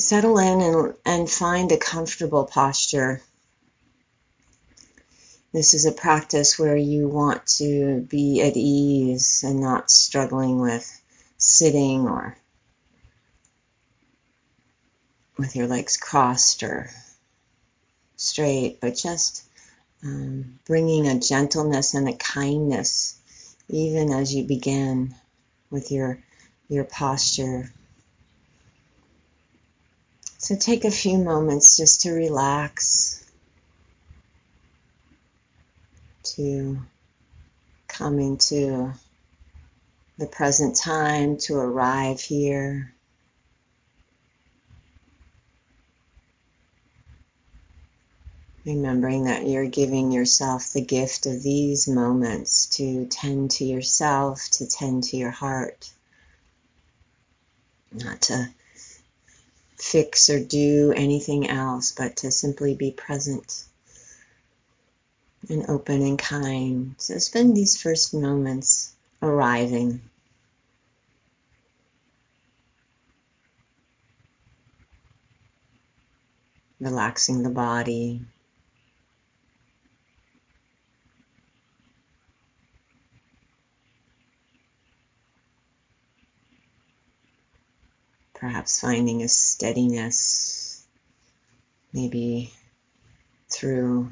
settle in and, and find a comfortable posture. This is a practice where you want to be at ease and not struggling with sitting or with your legs crossed or straight, but just um, bringing a gentleness and a kindness even as you begin with your your posture. So take a few moments just to relax, to come into the present time, to arrive here. Remembering that you're giving yourself the gift of these moments to tend to yourself, to tend to your heart, not to fix or do anything else, but to simply be present and open and kind. So spend these first moments arriving. Relaxing the body, perhaps finding a steadiness, maybe through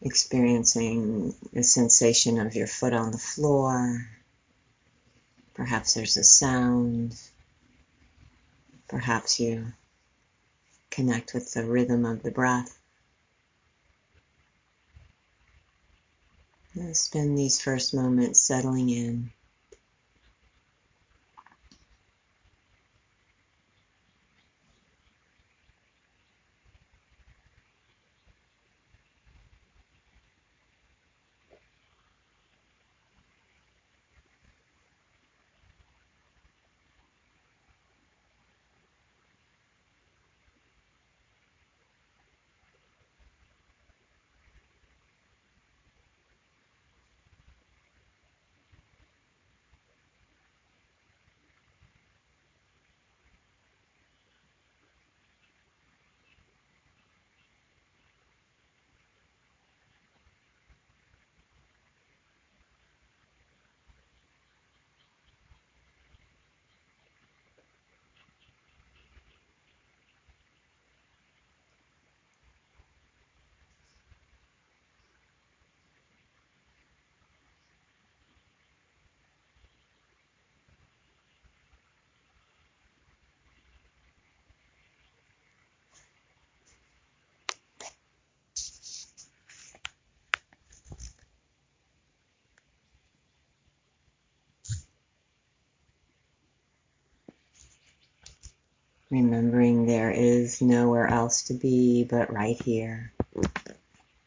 experiencing the sensation of your foot on the floor. Perhaps there's a sound. Perhaps you connect with the rhythm of the breath. spend these first moments settling in. Remembering there is nowhere else to be but right here.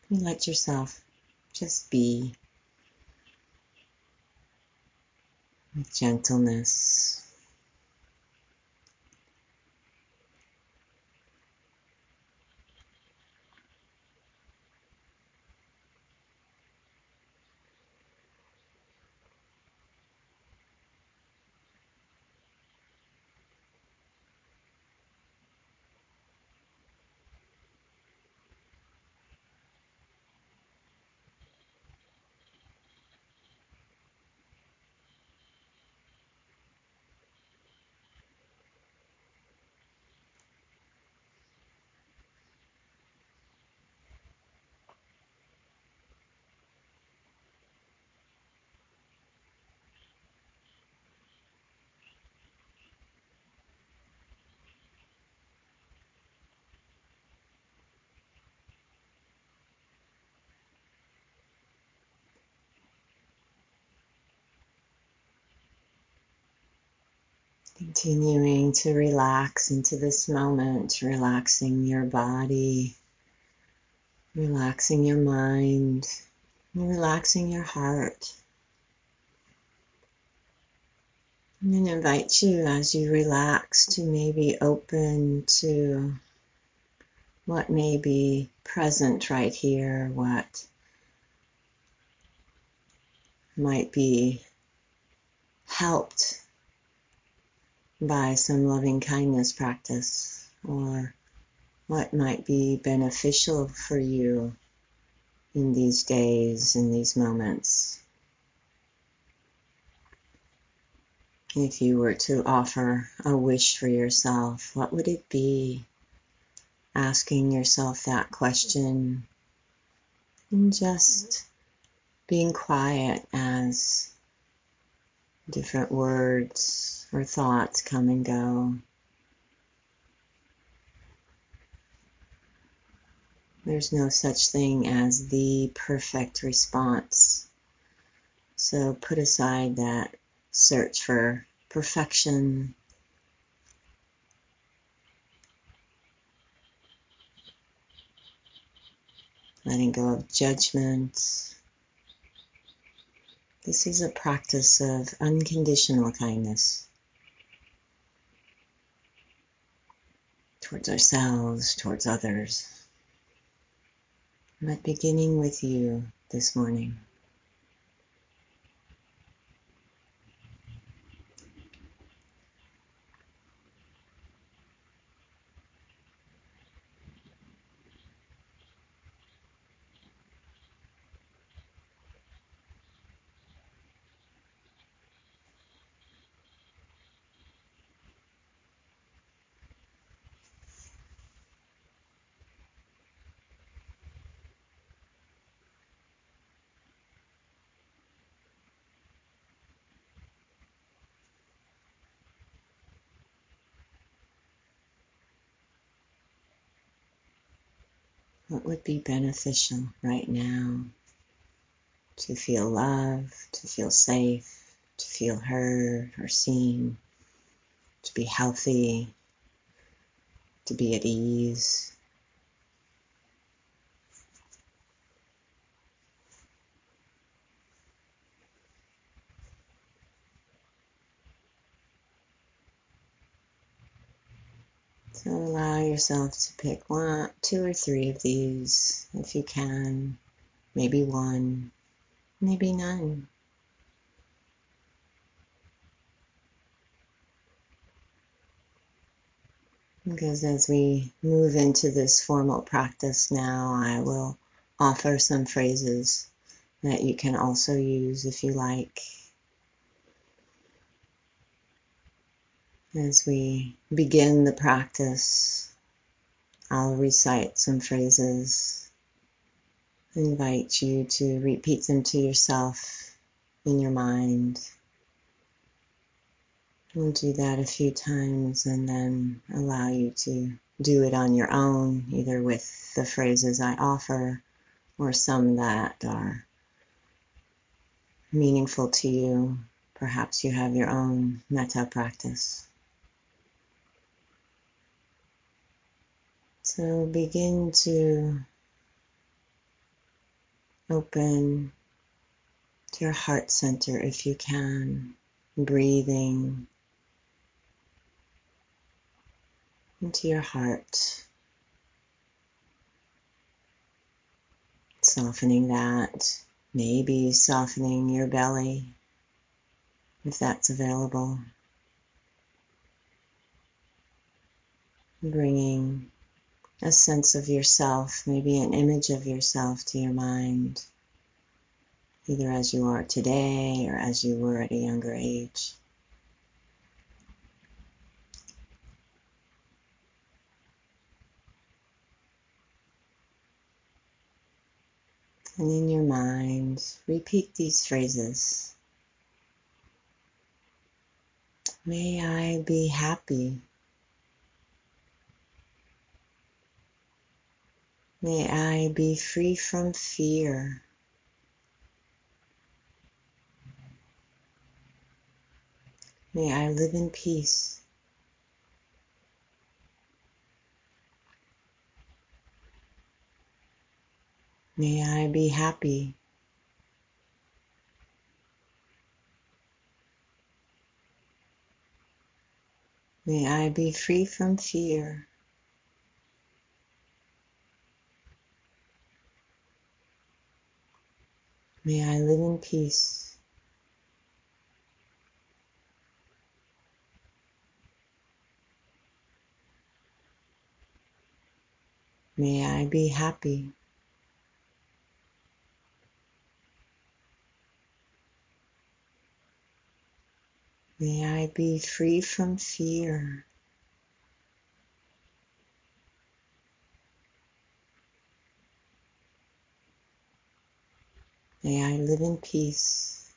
And let yourself just be with gentleness. Continuing to relax into this moment, relaxing your body, relaxing your mind, relaxing your heart. And then invite you as you relax to maybe open to what may be present right here, what might be helped by some loving kindness practice or what might be beneficial for you in these days, in these moments. If you were to offer a wish for yourself, what would it be? Asking yourself that question and just being quiet as different words or thoughts come and go. There's no such thing as the perfect response. So put aside that search for perfection. Letting go of judgment. This is a practice of unconditional kindness towards ourselves, towards others but beginning with you this morning. What would be beneficial right now to feel loved, to feel safe, to feel heard or seen, to be healthy, to be at ease? So allow yourself to pick one, two or three of these if you can, maybe one, maybe none. Because as we move into this formal practice now, I will offer some phrases that you can also use if you like As we begin the practice, I'll recite some phrases. invite you to repeat them to yourself in your mind. We'll do that a few times and then allow you to do it on your own, either with the phrases I offer or some that are meaningful to you. Perhaps you have your own metta practice. So begin to open to your heart center if you can, breathing into your heart, softening that, maybe softening your belly if that's available. Bringing a sense of yourself, maybe an image of yourself to your mind, either as you are today or as you were at a younger age. And in your mind, repeat these phrases. May I be happy. May I be free from fear. May I live in peace. May I be happy. May I be free from fear. May I live in peace. May I be happy. May I be free from fear. May I live in peace.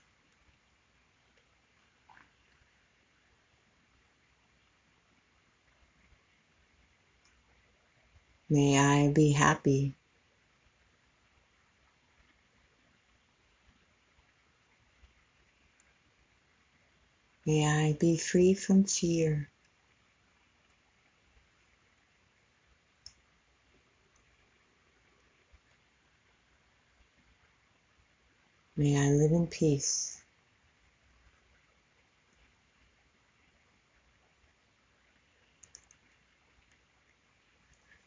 May I be happy. May I be free from fear. May I live in peace.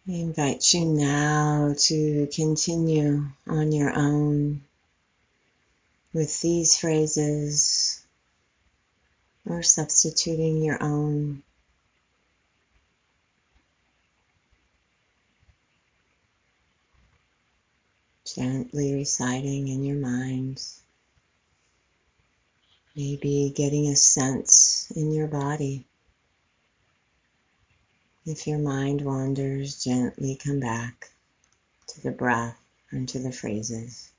I invite you now to continue on your own with these phrases or substituting your own. Gently reciting in your mind. Maybe getting a sense in your body. If your mind wanders, gently come back to the breath and to the phrases.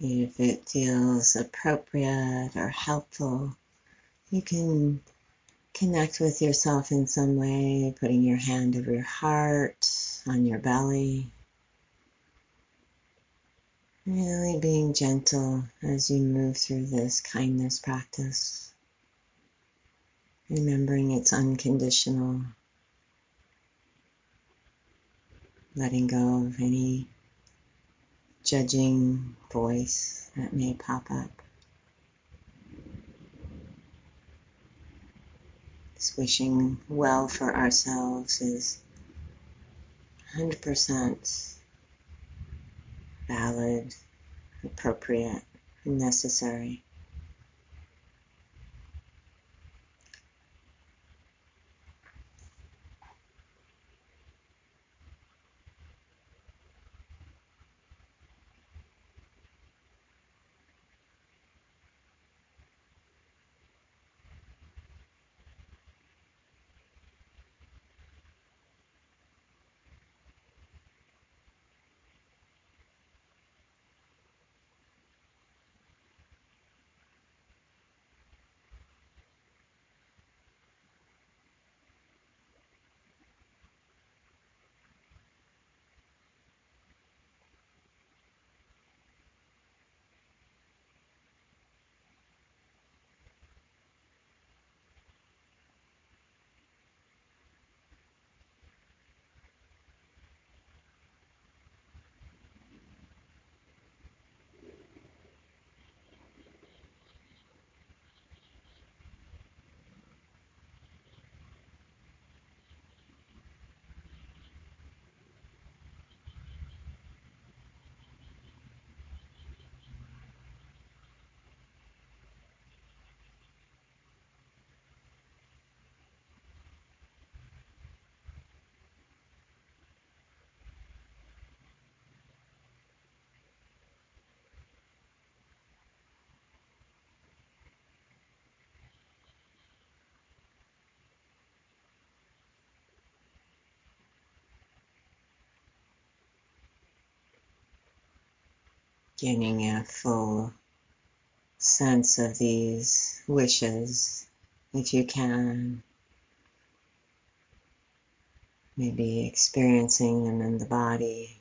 If it feels appropriate or helpful, you can connect with yourself in some way, putting your hand over your heart, on your belly. Really being gentle as you move through this kindness practice. Remembering it's unconditional. Letting go of any judging voice that may pop up. Just wishing well for ourselves is 100% valid, appropriate, and necessary. Getting a full sense of these wishes if you can. Maybe experiencing them in the body.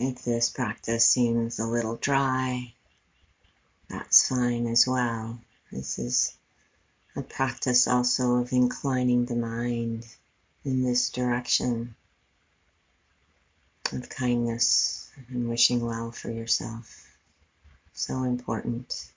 If this practice seems a little dry, that's fine as well. This is a practice also of inclining the mind in this direction of kindness and wishing well for yourself. So important.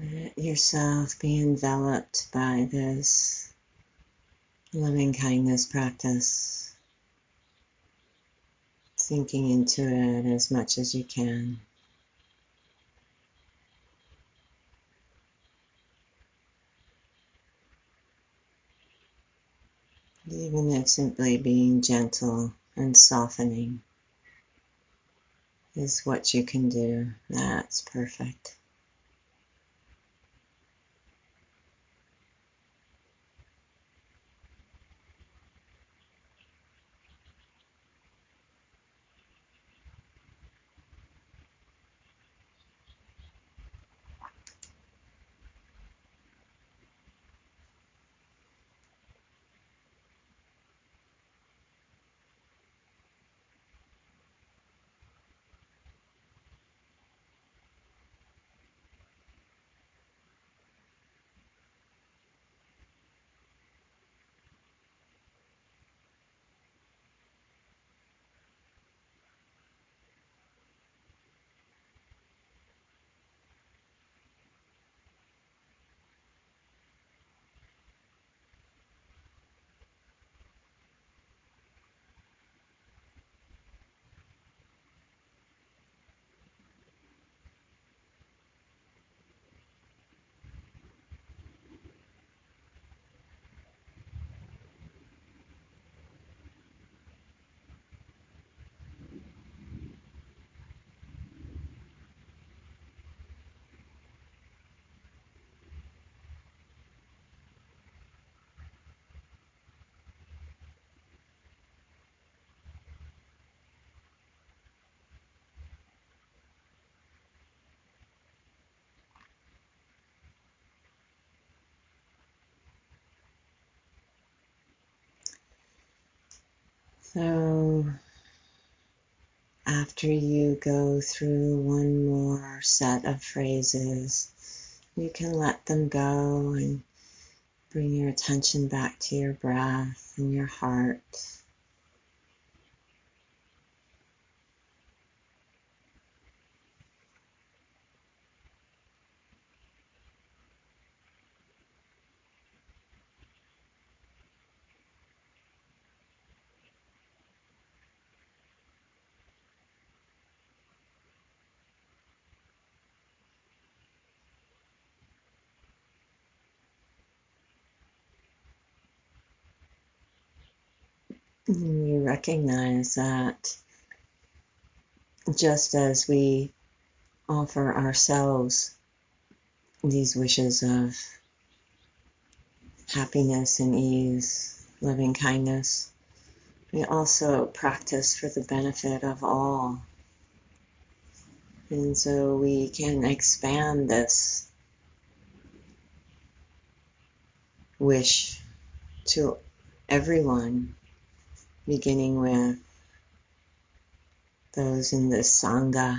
Let yourself be enveloped by this loving kindness practice, sinking into it as much as you can. Even if simply being gentle and softening is what you can do, that's perfect. So, after you go through one more set of phrases, you can let them go and bring your attention back to your breath and your heart. You recognize that just as we offer ourselves these wishes of happiness and ease, loving kindness, we also practice for the benefit of all. And so we can expand this wish to everyone, beginning with those in the Sangha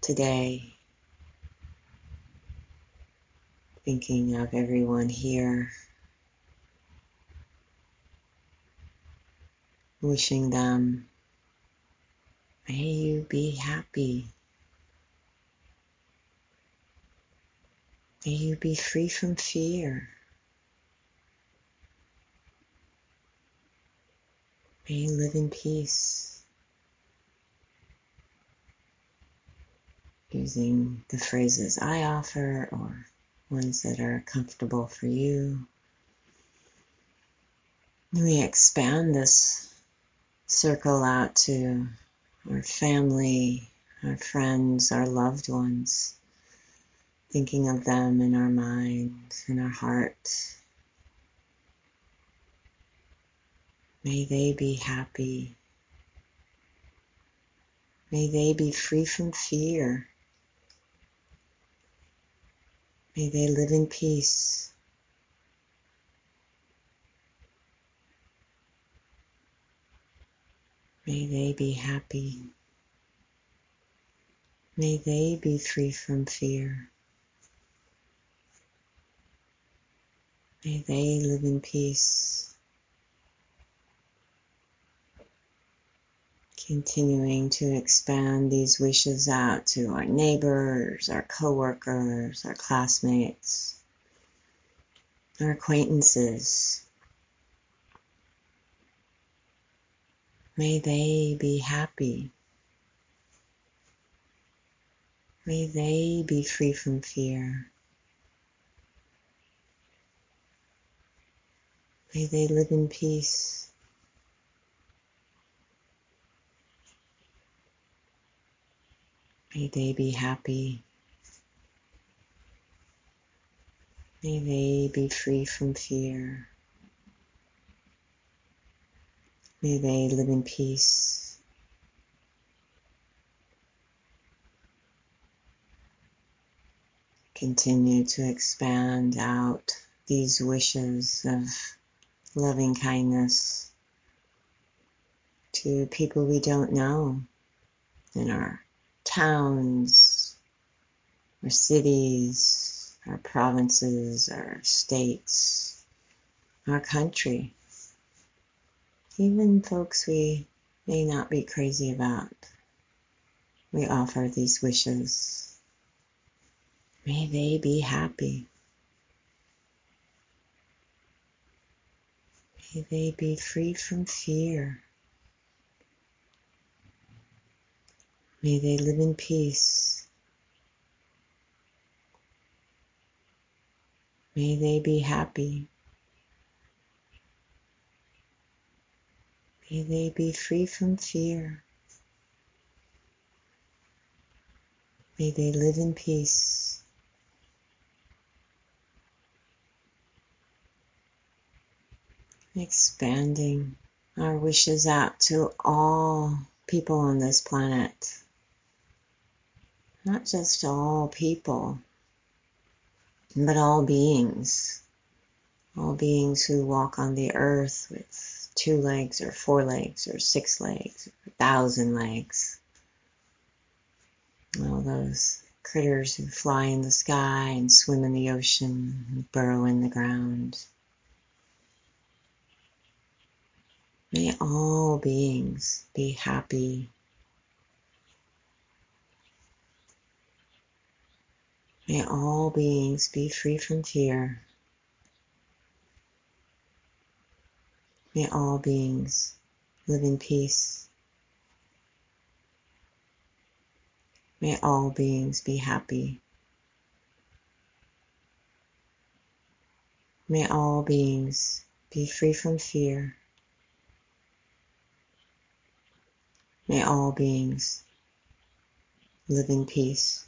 today, thinking of everyone here, wishing them, may you be happy. May you be free from fear. May you live in peace. Using the phrases I offer or ones that are comfortable for you. We expand this circle out to our family, our friends, our loved ones, thinking of them in our mind, in our heart. May they be happy. May they be free from fear. May they live in peace. May they be happy. May they be free from fear. May they live in peace. Continuing to expand these wishes out to our neighbors, our coworkers, our classmates, our acquaintances. May they be happy. May they be free from fear. May they live in peace. May they be happy. May they be free from fear. May they live in peace. Continue to expand out these wishes of loving kindness to people we don't know in our towns, our cities, our provinces, our states, our country, even folks we may not be crazy about. We offer these wishes. May they be happy. May they be free from fear. May they live in peace. May they be happy. May they be free from fear. May they live in peace. Expanding our wishes out to all people on this planet not just all people, but all beings, all beings who walk on the earth with two legs or four legs or six legs, or a thousand legs. All those critters who fly in the sky and swim in the ocean and burrow in the ground. May all beings be happy May all beings be free from fear. May all beings live in peace. May all beings be happy. May all beings be free from fear. May all beings live in peace.